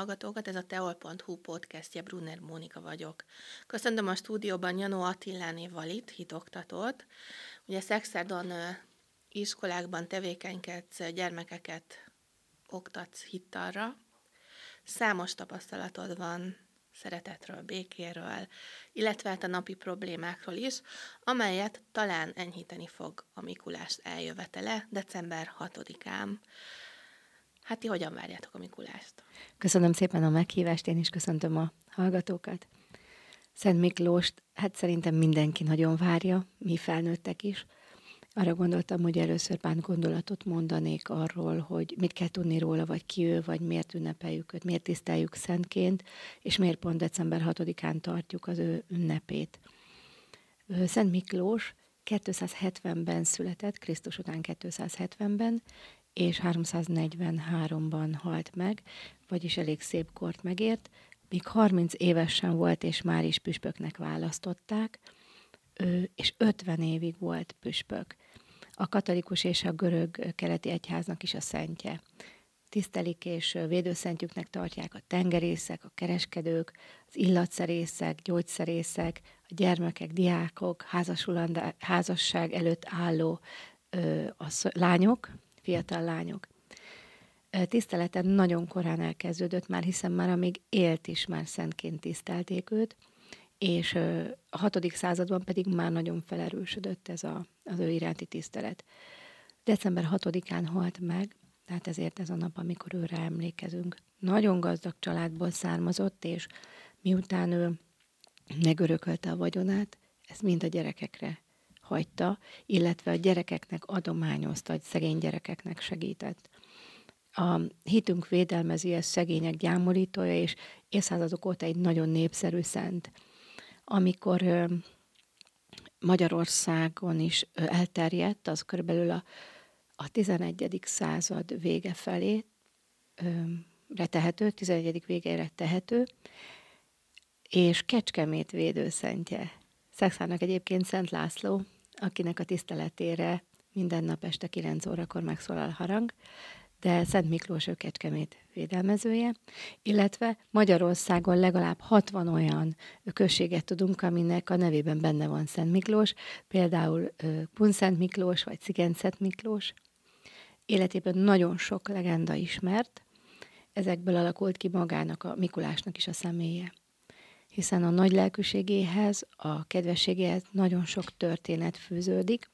Hallgatókat, ez a teol.hu podcastje, Brunner Mónika vagyok. Köszöntöm a stúdióban Janó Attiláné Valit, hitoktatót. Ugye Szexerdon iskolákban tevékenykedsz, gyermekeket oktatsz hittalra. Számos tapasztalatod van szeretetről, békéről, illetve hát a napi problémákról is, amelyet talán enyhíteni fog a Mikulás eljövetele december 6-án. Hát ti hogyan várjátok a Mikulást? Köszönöm szépen a meghívást, én is köszöntöm a hallgatókat. Szent Miklóst, hát szerintem mindenki nagyon várja, mi felnőttek is. Arra gondoltam, hogy először pár gondolatot mondanék arról, hogy mit kell tudni róla, vagy ki ő, vagy miért ünnepeljük őt, miért tiszteljük szentként, és miért pont december 6-án tartjuk az ő ünnepét. Szent Miklós 270-ben született, Krisztus után 270-ben, és 343-ban halt meg, vagyis elég szép kort megért, míg 30 évesen volt, és már is püspöknek választották, és 50 évig volt püspök. A katolikus és a görög keleti egyháznak is a szentje. Tisztelik és védőszentjüknek tartják a tengerészek, a kereskedők, az illatszerészek, gyógyszerészek, a gyermekek, diákok, házasság előtt álló ö, a lányok, fiatal lányok. Tiszteletem nagyon korán elkezdődött már, hiszen már amíg élt is, már szentként tisztelték őt, és a hatodik században pedig már nagyon felerősödött ez a, az ő iránti tisztelet. December 6-án halt meg, tehát ezért ez a nap, amikor őre emlékezünk. Nagyon gazdag családból származott, és miután ő megörökölte a vagyonát, ezt mind a gyerekekre hagyta, illetve a gyerekeknek adományozta, hogy szegény gyerekeknek segített. A hitünk védelmezi a szegények gyámolítója, és évszázadok óta egy nagyon népszerű szent. Amikor Magyarországon is elterjedt, az körülbelül a, a 11. század vége felé retehető, 11. végére tehető, és Kecskemét védőszentje. Szexának egyébként Szent László, akinek a tiszteletére minden nap este 9 órakor megszólal harang, de Szent Miklós ő Kecskemét védelmezője, illetve Magyarországon legalább 60 olyan községet tudunk, aminek a nevében benne van Szent Miklós, például Punszent Miklós vagy Szigencet Miklós. Életében nagyon sok legenda ismert, ezekből alakult ki magának a Mikulásnak is a személye hiszen a nagy lelkűségéhez, a kedvességéhez nagyon sok történet fűződik,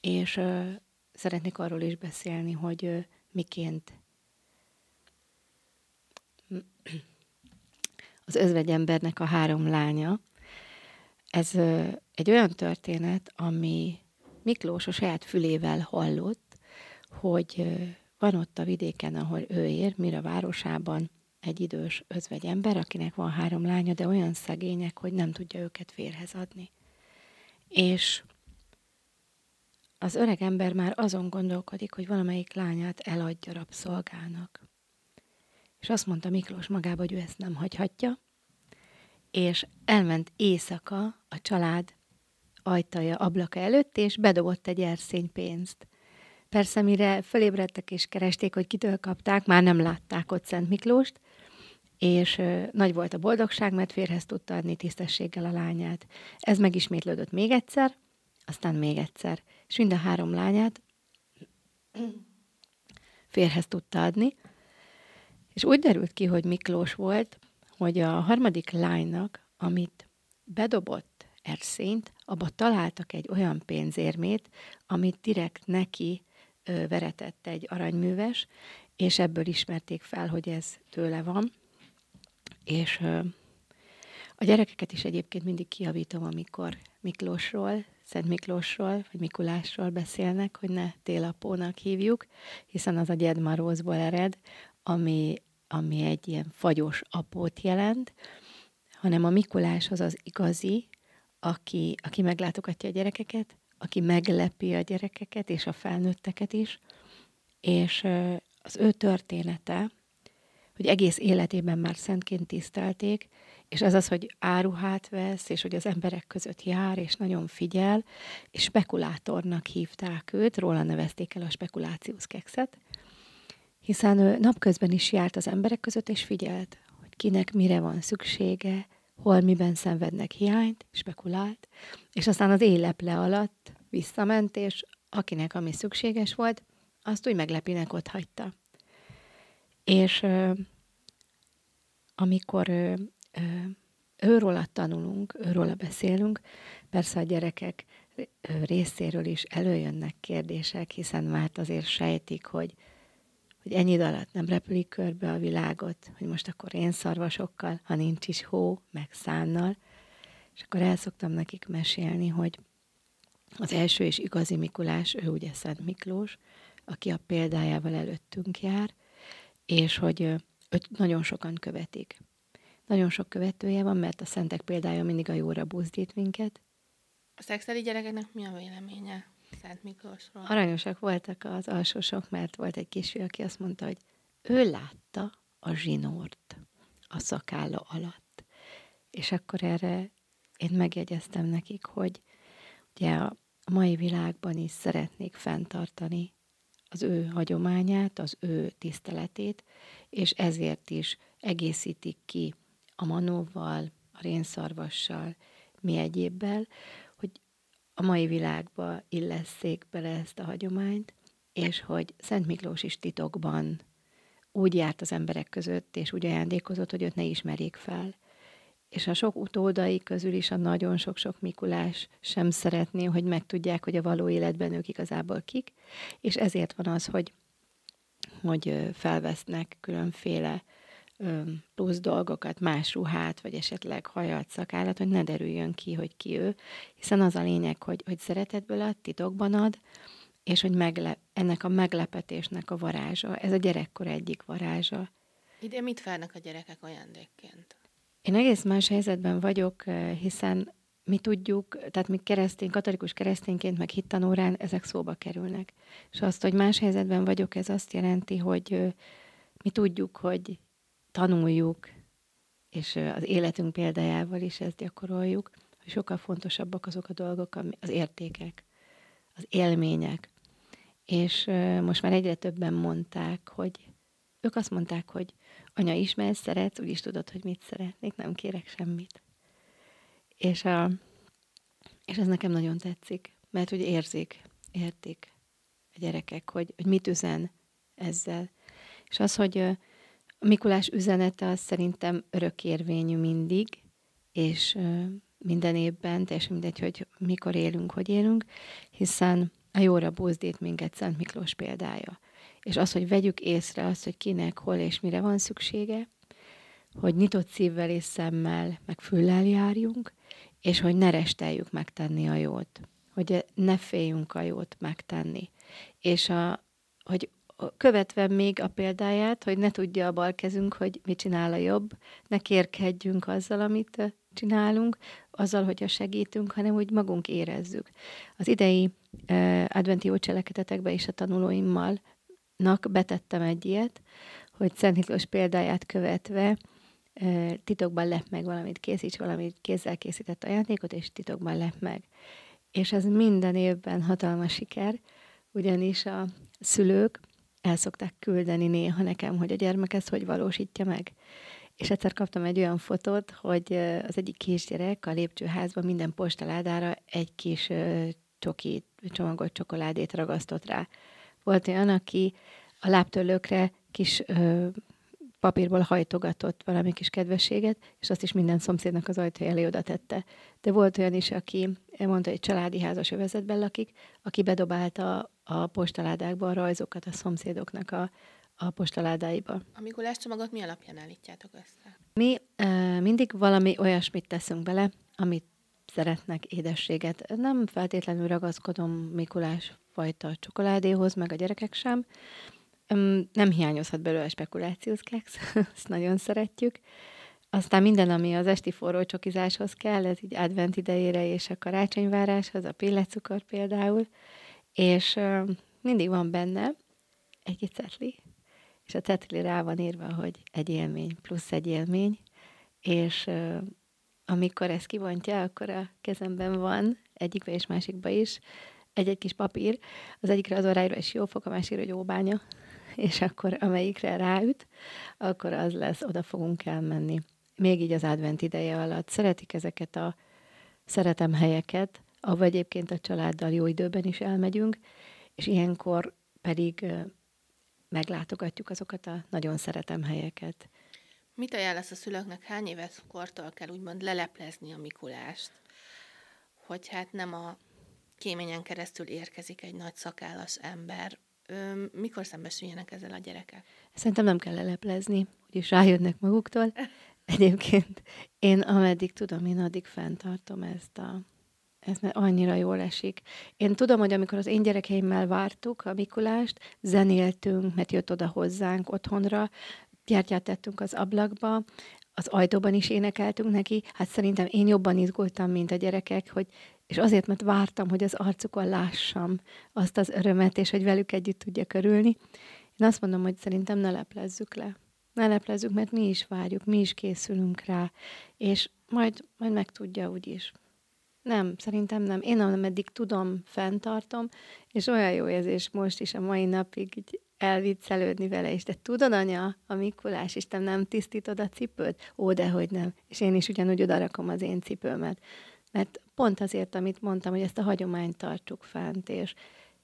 és uh, szeretnék arról is beszélni, hogy uh, miként az özvegyembernek a három lánya. Ez uh, egy olyan történet, ami Miklós a saját fülével hallott, hogy uh, van ott a vidéken, ahol ő ér, Mira városában, egy idős özvegy ember, akinek van három lánya, de olyan szegények, hogy nem tudja őket férhez adni. És az öreg ember már azon gondolkodik, hogy valamelyik lányát eladja rabszolgának. És azt mondta Miklós magába, hogy ő ezt nem hagyhatja, és elment éjszaka a család ajtaja, ablaka előtt, és bedobott egy erszény pénzt. Persze, mire fölébredtek és keresték, hogy kitől kapták, már nem látták ott Szent Miklóst, és nagy volt a boldogság, mert férhez tudta adni tisztességgel a lányát. Ez megismétlődött még egyszer, aztán még egyszer, és mind a három lányát férhez tudta adni, és úgy derült ki, hogy Miklós volt, hogy a harmadik lánynak, amit bedobott erszényt, abba találtak egy olyan pénzérmét, amit direkt neki ö, veretett egy aranyműves, és ebből ismerték fel, hogy ez tőle van és a gyerekeket is egyébként mindig kiavítom, amikor Miklósról, Szent Miklósról, vagy Mikulásról beszélnek, hogy ne télapónak hívjuk, hiszen az a Gyedmarózból ered, ami, ami egy ilyen fagyos apót jelent, hanem a Mikulás az az igazi, aki, aki meglátogatja a gyerekeket, aki meglepi a gyerekeket és a felnőtteket is, és az ő története, hogy egész életében már szentként tisztelték, és ez az, hogy áruhát vesz, és hogy az emberek között jár, és nagyon figyel, és spekulátornak hívták őt, róla nevezték el a spekulációs kekszet, hiszen ő napközben is járt az emberek között, és figyelt, hogy kinek mire van szüksége, hol miben szenvednek hiányt, spekulált, és aztán az éleple alatt visszament, és akinek ami szükséges volt, azt úgy meglepinek ott hagyta. És amikor ö, tanulunk, őróla beszélünk, persze a gyerekek részéről is előjönnek kérdések, hiszen már azért sejtik, hogy, hogy ennyi alatt nem repülik körbe a világot, hogy most akkor én szarvasokkal, ha nincs is hó, meg szánnal. És akkor el szoktam nekik mesélni, hogy az első és igazi Mikulás, ő ugye Szent Miklós, aki a példájával előttünk jár, és hogy őt nagyon sokan követik. Nagyon sok követője van, mert a szentek példája mindig a jóra buzdít minket. A szexeli gyerekeknek mi a véleménye Szent Miklósról? Aranyosak voltak az alsósok, mert volt egy kisfiú, aki azt mondta, hogy ő látta a zsinort a szakálla alatt. És akkor erre én megjegyeztem nekik, hogy ugye a mai világban is szeretnék fenntartani az ő hagyományát, az ő tiszteletét, és ezért is egészítik ki a manóval, a rénszarvassal, mi egyébbel, hogy a mai világba illesszék bele ezt a hagyományt, és hogy Szent Miklós is titokban úgy járt az emberek között, és úgy ajándékozott, hogy őt ne ismerjék fel. És a sok utódai közül is a nagyon sok-sok Mikulás sem szeretné, hogy megtudják, hogy a való életben ők igazából kik, és ezért van az, hogy, hogy felvesznek különféle plusz dolgokat, más ruhát, vagy esetleg hajat, szakállat, hogy ne derüljön ki, hogy ki ő, hiszen az a lényeg, hogy, hogy szeretetből ad, titokban ad, és hogy megle- ennek a meglepetésnek a varázsa, ez a gyerekkor egyik varázsa. Ide mit várnak a gyerekek ajándékként? Én egész más helyzetben vagyok, hiszen mi tudjuk, tehát mi keresztény, katolikus keresztényként, meg hittanórán ezek szóba kerülnek. És azt, hogy más helyzetben vagyok, ez azt jelenti, hogy mi tudjuk, hogy tanuljuk, és az életünk példájával is ezt gyakoroljuk, hogy sokkal fontosabbak azok a dolgok, az értékek, az élmények. És most már egyre többen mondták, hogy ők azt mondták, hogy anya, ismersz, szeretsz, úgyis tudod, hogy mit szeretnék, nem kérek semmit. És, a, és ez nekem nagyon tetszik, mert hogy érzik, értik a gyerekek, hogy, hogy mit üzen ezzel. És az, hogy a Mikulás üzenete az szerintem örökérvényű mindig, és minden évben, teljesen mindegy, hogy mikor élünk, hogy élünk, hiszen a jóra búzdít minket Szent Miklós példája. És az, hogy vegyük észre azt, hogy kinek, hol és mire van szüksége, hogy nyitott szívvel és szemmel, meg füllel járjunk, és hogy ne resteljük megtenni a jót. Hogy ne féljünk a jót megtenni. És a, hogy követve még a példáját, hogy ne tudja a bal kezünk, hogy mit csinál a jobb, ne kérkedjünk azzal, amit csinálunk, azzal, hogy a segítünk, hanem úgy magunk érezzük. Az idei uh, adventi cselekedetekbe is a tanulóimmal betettem egy ilyet, hogy Szent Miklós példáját követve titokban lep meg valamit, készíts valamit, kézzel készített ajándékot, és titokban lep meg. És ez minden évben hatalmas siker, ugyanis a szülők el szokták küldeni néha nekem, hogy a gyermek ezt hogy valósítja meg. És egyszer kaptam egy olyan fotót, hogy az egyik kisgyerek a lépcsőházban minden postaládára egy kis csoki, csomagolt csokoládét ragasztott rá. Volt olyan, aki a lábtörlőkre kis ö, papírból hajtogatott valami kis kedvességet, és azt is minden szomszédnak az ajtó elé oda tette. De volt olyan is, aki mondta, hogy családi házas övezetben lakik, aki bedobálta a postaládákba a rajzokat a szomszédoknak a, a postaládáiba. A Mikulás csomagot mi alapján állítjátok össze? Mi e, mindig valami olyasmit teszünk bele, amit szeretnek édességet. Nem feltétlenül ragaszkodom Mikulás fajta csokoládéhoz, meg a gyerekek sem. Nem hiányozhat belőle spekulációs keksz, ezt nagyon szeretjük. Aztán minden, ami az esti forró csokizáshoz kell, ez így advent idejére és a karácsonyváráshoz, a pillecukor például, és mindig van benne egy cetli, és a cetli rá van írva, hogy egy élmény plusz egy élmény, és amikor ezt kivontja, akkor a kezemben van, egyikbe és másikba is, egy-egy kis papír, az egyikre az orráira is jó fog, a másikra, hogy óbánya, és akkor amelyikre ráüt, akkor az lesz, oda fogunk elmenni. Még így az advent ideje alatt. Szeretik ezeket a szeretem helyeket, ahol egyébként a családdal jó időben is elmegyünk, és ilyenkor pedig meglátogatjuk azokat a nagyon szeretem helyeket. Mit ajánlasz a szülőknek, hány éves kortól kell úgymond leleplezni a Mikulást? Hogy hát nem a kéményen keresztül érkezik egy nagy szakállas ember. Ö, mikor szembesüljenek ezzel a gyerekek? Szerintem nem kell leleplezni, úgyis rájönnek maguktól. Egyébként én ameddig tudom, én addig fenntartom ezt a ez annyira jól esik. Én tudom, hogy amikor az én gyerekeimmel vártuk a Mikulást, zenéltünk, mert jött oda hozzánk otthonra, gyertyát tettünk az ablakba, az ajtóban is énekeltünk neki, hát szerintem én jobban izgultam, mint a gyerekek, hogy és azért, mert vártam, hogy az arcukon lássam azt az örömet, és hogy velük együtt tudja körülni. Én azt mondom, hogy szerintem ne leplezzük le. Ne leplezzük, mert mi is várjuk, mi is készülünk rá, és majd, majd megtudja úgyis. Nem, szerintem nem. Én ameddig tudom, fenntartom, és olyan jó érzés most is a mai napig így elviccelődni vele is. De tudod, anya, a Mikulás, Isten nem tisztítod a cipőt? Ó, dehogy nem. És én is ugyanúgy odarakom az én cipőmet. Mert pont azért, amit mondtam, hogy ezt a hagyományt tartsuk fent, és,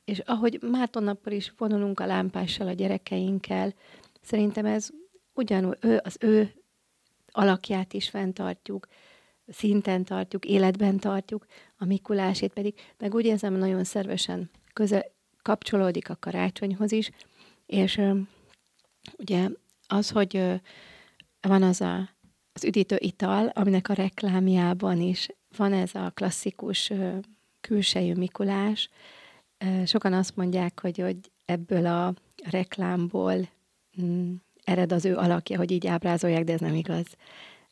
és ahogy Mártonnappal is vonulunk a lámpással a gyerekeinkkel, szerintem ez ugyanúgy ő, az ő alakját is fenntartjuk, szinten tartjuk, életben tartjuk, a Mikulásét pedig, meg úgy érzem, nagyon szervesen közel kapcsolódik a karácsonyhoz is, és ugye az, hogy van az a, az üdítő ital, aminek a reklámjában is van ez a klasszikus külsejű Mikulás. Sokan azt mondják, hogy, hogy ebből a reklámból mm, ered az ő alakja, hogy így ábrázolják, de ez nem igaz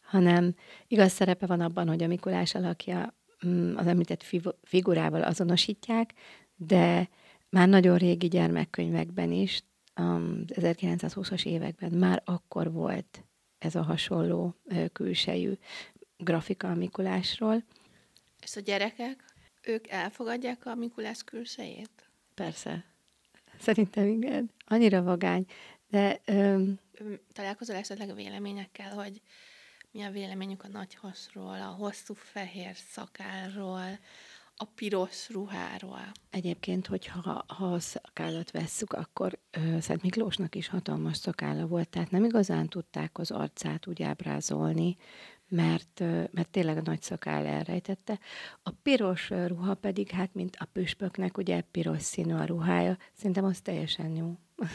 hanem igaz szerepe van abban, hogy a Mikulás alakja mm, az említett figurával azonosítják, de már nagyon régi gyermekkönyvekben is, 1920-as években már akkor volt ez a hasonló külsejű grafika a Mikulásról. És a gyerekek, ők elfogadják a Mikulás külsejét? Persze. Szerintem igen. Annyira vagány. De... Öm... Találkozol esetleg a véleményekkel, hogy mi a véleményük a nagy hasról, a hosszú fehér szakálról, a piros ruháról. Egyébként, hogyha ha a szakállat vesszük, akkor ö, Szent Miklósnak is hatalmas szakálla volt, tehát nem igazán tudták az arcát úgy ábrázolni, mert, mert tényleg a nagy szakáll elrejtette. A piros ruha pedig, hát mint a püspöknek, ugye piros színű a ruhája, szerintem az teljesen jó.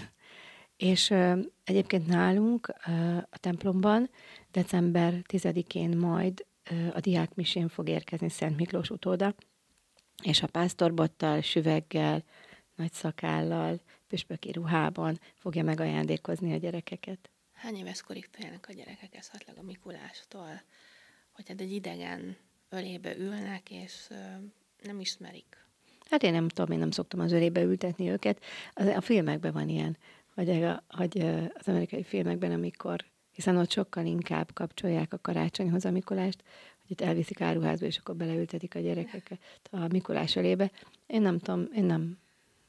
És ö, egyébként nálunk ö, a templomban december 10-én majd ö, a diákmisén fog érkezni Szent Miklós utóda, és a pásztorbottal, süveggel, nagy szakállal, püspöki ruhában fogja megajándékozni a gyerekeket. Hány éves korig félnek a gyerekek esetleg a Mikulástól, hogy hát egy idegen ölébe ülnek, és nem ismerik? Hát én nem tudom, én nem szoktam az ölébe ültetni őket. A filmekben van ilyen, hogy, hogy az amerikai filmekben, amikor, hiszen ott sokkal inkább kapcsolják a karácsonyhoz a Mikulást, hogy itt elviszik áruházba, és akkor beleültetik a gyerekeket a Mikulás elébe. Én nem tudom, én nem,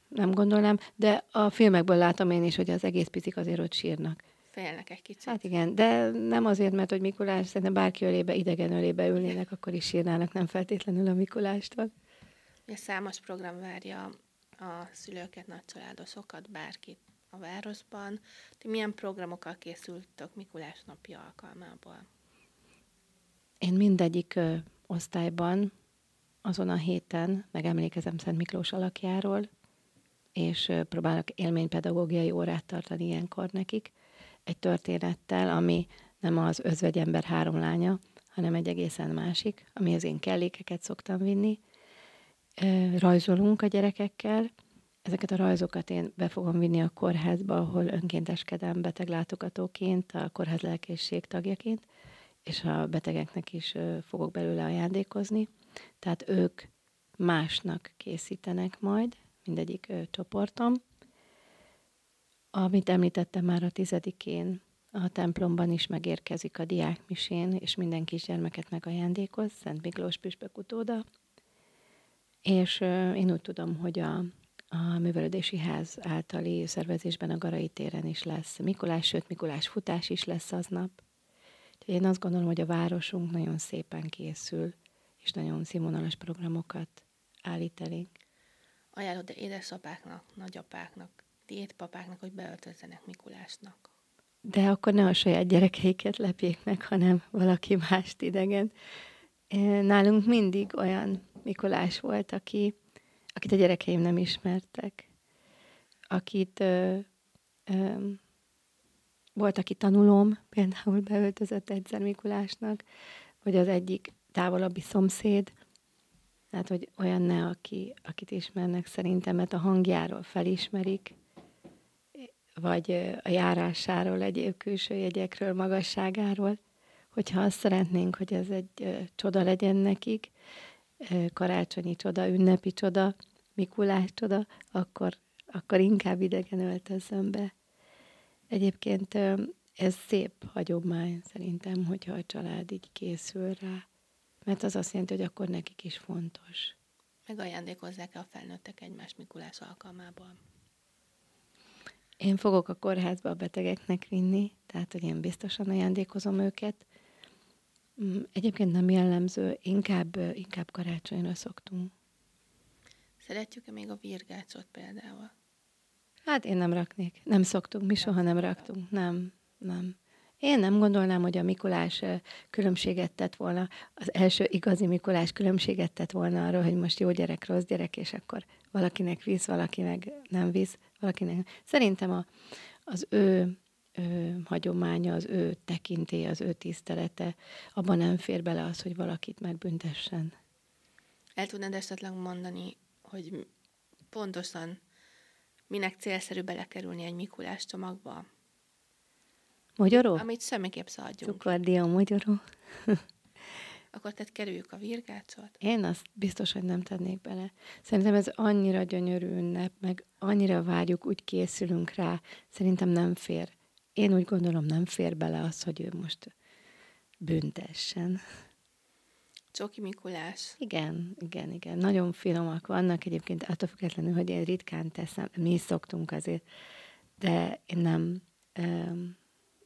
nem gondolnám, de a filmekből látom én is, hogy az egész picik azért ott sírnak. Félnek egy kicsit. Hát igen, de nem azért, mert hogy Mikulás, szerintem bárki ölébe, idegen ölébe ülnének, akkor is sírnának, nem feltétlenül a Mikulástól. Ja, számos program várja a szülőket, nagycsaládosokat, bárkit a városban. Ti milyen programokkal készültök Mikulás napja alkalmából? Én mindegyik ö, osztályban azon a héten megemlékezem Szent Miklós alakjáról, és ö, próbálok élménypedagógiai órát tartani ilyenkor nekik, egy történettel, ami nem az özvegyember három lánya, hanem egy egészen másik, ami az én kellékeket szoktam vinni. Ö, rajzolunk a gyerekekkel, Ezeket a rajzokat én be fogom vinni a kórházba, ahol önkénteskedem beteglátogatóként, a kórház lelkészség tagjaként, és a betegeknek is fogok belőle ajándékozni. Tehát ők másnak készítenek majd, mindegyik csoportom. Amit említettem már a tizedikén, a templomban is megérkezik a diákmisén, és minden kisgyermeket megajándékoz, Szent Miklós püspök utóda. És én úgy tudom, hogy a a művelődési ház általi szervezésben a Garai téren is lesz Mikulás, sőt Mikulás futás is lesz aznap. Én azt gondolom, hogy a városunk nagyon szépen készül, és nagyon színvonalas programokat állít elénk. Ajánlod édesapáknak, nagyapáknak, diétpapáknak, hogy beöltözzenek Mikulásnak. De akkor ne a saját gyerekeiket lepjék meg, hanem valaki mást idegen. Nálunk mindig olyan Mikulás volt, aki, akit a gyerekeim nem ismertek, akit ö, ö, volt, aki tanulom, például beöltözött egyszer Mikulásnak, vagy az egyik távolabbi szomszéd, tehát, hogy olyan ne, aki, akit ismernek szerintem, mert a hangjáról felismerik, vagy a járásáról, egyéb külső jegyekről, magasságáról, hogyha azt szeretnénk, hogy ez egy csoda legyen nekik, karácsonyi csoda, ünnepi csoda, Mikulás csoda, akkor, akkor inkább idegen öltözzön be. Egyébként ez szép hagyomány szerintem, hogyha a család így készül rá, mert az azt jelenti, hogy akkor nekik is fontos. Megajándékozzák a felnőttek egymás Mikulás alkalmával? Én fogok a kórházba a betegeknek vinni, tehát hogy én biztosan ajándékozom őket. Mm, egyébként nem jellemző, inkább, inkább karácsonyra szoktunk. Szeretjük-e még a virgácsot például? Hát én nem raknék. Nem szoktunk, mi soha nem raktunk. Nem, nem. Én nem gondolnám, hogy a Mikulás különbséget tett volna, az első igazi Mikulás különbséget tett volna arról, hogy most jó gyerek, rossz gyerek, és akkor valakinek visz, valaki meg nem visz, valakinek. Szerintem a, az ő, ő hagyománya, az ő tekintély, az ő tisztelete, abban nem fér bele az, hogy valakit megbüntessen. El tudnád esetleg mondani, hogy pontosan minek célszerű belekerülni egy Mikulás csomagba? Magyaró? Amit semmiképp szaladjunk. Cukordia magyaró. Akkor tehát kerüljük a virgácsot? Én azt biztos, hogy nem tennék bele. Szerintem ez annyira gyönyörű ünnep, meg annyira várjuk, úgy készülünk rá. Szerintem nem fér. Én úgy gondolom, nem fér bele az, hogy ő most büntessen. Csoki Mikulás. Igen, igen, igen. Nagyon finomak vannak egyébként, attól függetlenül, hogy én ritkán teszem, mi is szoktunk azért, de én nem um,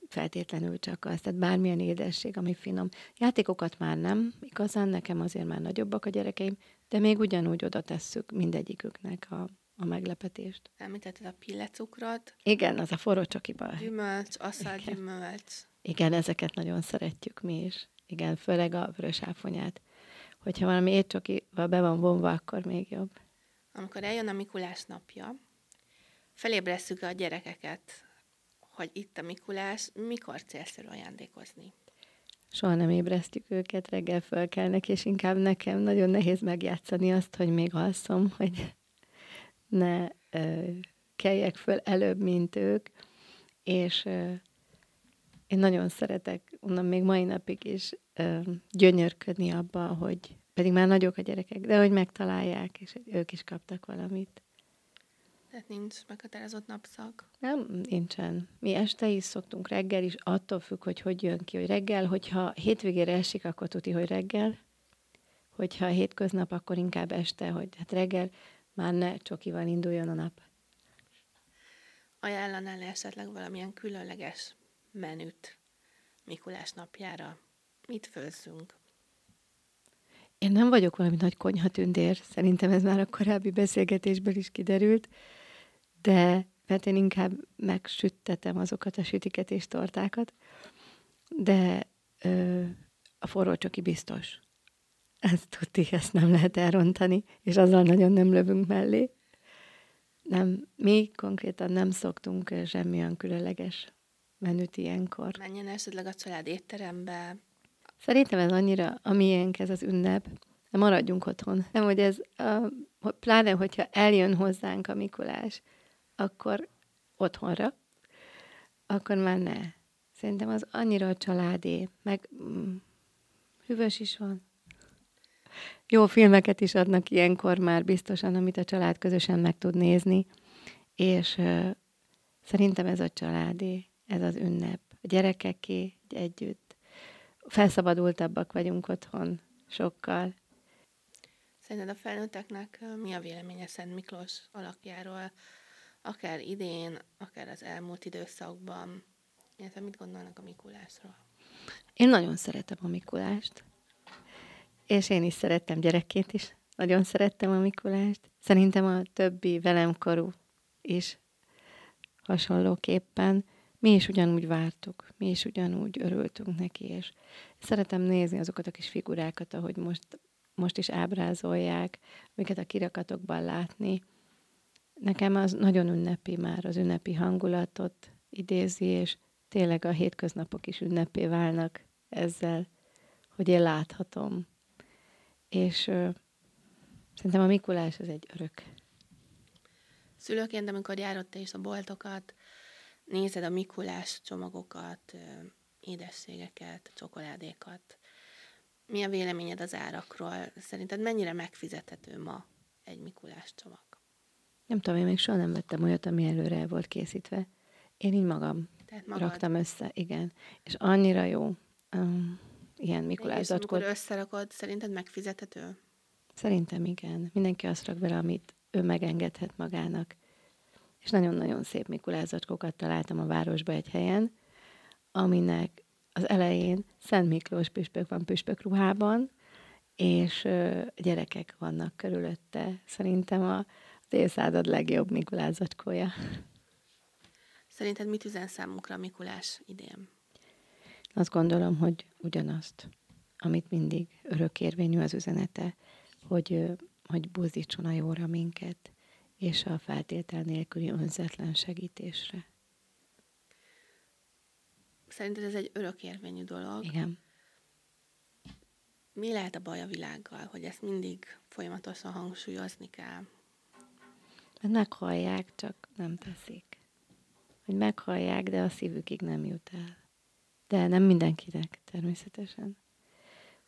feltétlenül csak az, tehát bármilyen édesség, ami finom. Játékokat már nem, igazán nekem azért már nagyobbak a gyerekeim, de még ugyanúgy oda tesszük mindegyiküknek a, a meglepetést. Említetted a pillecukrot. Igen, az a forró csokiba. Gyümölcs, asszal gyümölcs. Igen, ezeket nagyon szeretjük mi is. Igen, főleg a vörös áfonyát. Hogyha valami étcsokival be van vonva, akkor még jobb. Amikor eljön a Mikulás napja, felébresszük a gyerekeket hogy itt a Mikulás, mikor célszerű ajándékozni? Soha nem ébresztjük őket, reggel fölkelnek, és inkább nekem nagyon nehéz megjátszani azt, hogy még alszom, hogy ne ö, keljek föl előbb, mint ők, és ö, én nagyon szeretek, onnan még mai napig is ö, gyönyörködni abba, hogy pedig már nagyok a gyerekek, de hogy megtalálják, és ők is kaptak valamit. Tehát nincs meghatározott napszak? Nem, nincsen. Mi este is szoktunk, reggel is, attól függ, hogy hogy jön ki, hogy reggel, hogyha hétvégére esik, akkor tuti, hogy reggel, hogyha hétköznap, akkor inkább este, hogy hát reggel már ne csokival induljon a nap. Ajánlanál esetleg valamilyen különleges menüt Mikulás napjára? Mit főzzünk? Én nem vagyok valami nagy konyhatündér, szerintem ez már a korábbi beszélgetésből is kiderült, de mert én inkább megsüttetem azokat a sütiket és tortákat, de ö, a forró csoki biztos. Ezt tudti, ezt nem lehet elrontani, és azzal nagyon nem lövünk mellé. Nem, mi konkrétan nem szoktunk semmilyen különleges menüt ilyenkor. Menjen esetleg a család étterembe. Szerintem ez annyira, amilyenk ez az ünnep, de maradjunk otthon. Nem, hogy ez, a, pláne, hogyha eljön hozzánk a Mikulás, akkor otthonra, akkor már ne. Szerintem az annyira a családé, meg mm, hűvös is van. Jó filmeket is adnak ilyenkor már biztosan, amit a család közösen meg tud nézni, és uh, szerintem ez a családé, ez az ünnep. A gyerekeké együtt. Felszabadultabbak vagyunk otthon sokkal. Szerinted a felnőtteknek mi a véleménye Szent Miklós alakjáról, akár idén, akár az elmúlt időszakban, illetve mit gondolnak a Mikulásról? Én nagyon szeretem a Mikulást, és én is szerettem gyerekként is. Nagyon szerettem a Mikulást. Szerintem a többi velem korú is hasonlóképpen. Mi is ugyanúgy vártuk, mi is ugyanúgy örültünk neki, és szeretem nézni azokat a kis figurákat, ahogy most, most is ábrázolják, amiket a kirakatokban látni. Nekem az nagyon ünnepi már, az ünnepi hangulatot idézi, és tényleg a hétköznapok is ünnepé válnak ezzel, hogy én láthatom. És ö, szerintem a Mikulás az egy örök. Szülőként, amikor járod te is a boltokat, nézed a Mikulás csomagokat, édességeket, csokoládékat. Mi a véleményed az árakról? Szerinted mennyire megfizethető ma egy Mikulás csomag? Nem tudom, én még soha nem vettem olyat, ami előre el volt készítve. Én így magam Tehát magad. raktam össze, igen. És annyira jó. Um, ilyen Mikulás zacskót. amikor összerakod, szerinted megfizethető? Szerintem igen. Mindenki azt rak bele, amit ő megengedhet magának. És nagyon-nagyon szép Mikulás zacskókat találtam a városba egy helyen, aminek az elején Szent Miklós püspök van püspök ruhában, és ö, gyerekek vannak körülötte. Szerintem a, az évszázad legjobb Mikulás zacskója. Szerinted mit üzen számunkra a Mikulás idén? Azt gondolom, hogy ugyanazt, amit mindig örökérvényű az üzenete, hogy, hogy buzdítson a jóra minket, és a feltétel nélküli önzetlen segítésre. Szerinted ez egy örökérvényű dolog? Igen. Mi lehet a baj a világgal, hogy ezt mindig folyamatosan hangsúlyozni kell? Mert meghallják, csak nem teszik. Hogy meghallják, de a szívükig nem jut el. De nem mindenkinek, természetesen.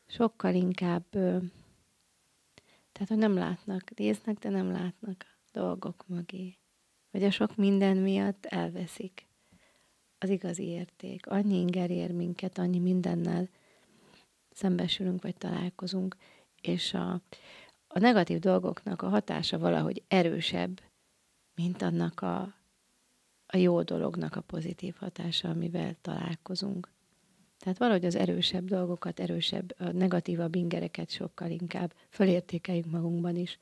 Sokkal inkább, tehát, hogy nem látnak, néznek, de nem látnak dolgok mögé. Vagy a sok minden miatt elveszik az igazi érték. Annyi inger ér minket, annyi mindennel szembesülünk, vagy találkozunk, és a, a negatív dolgoknak a hatása valahogy erősebb, mint annak a, a jó dolognak a pozitív hatása, amivel találkozunk. Tehát valahogy az erősebb dolgokat, erősebb, a negatívabb ingereket sokkal inkább fölértékeljük magunkban is.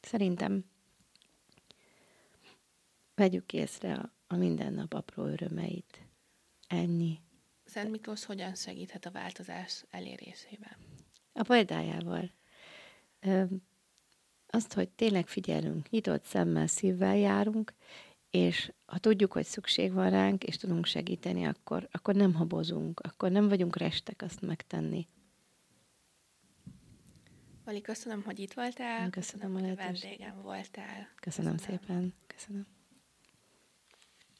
Szerintem vegyük észre a, a mindennap apró örömeit. Ennyi. Szent Miklós hogyan segíthet a változás elérésében? A példájával. Azt, hogy tényleg figyelünk, nyitott szemmel, szívvel járunk, és ha tudjuk, hogy szükség van ránk, és tudunk segíteni, akkor, akkor nem habozunk, akkor nem vagyunk restek azt megtenni. Vali, köszönöm, hogy itt voltál. Köszönöm, köszönöm hogy a vendégem voltál. Köszönöm, köszönöm. szépen. Köszönöm.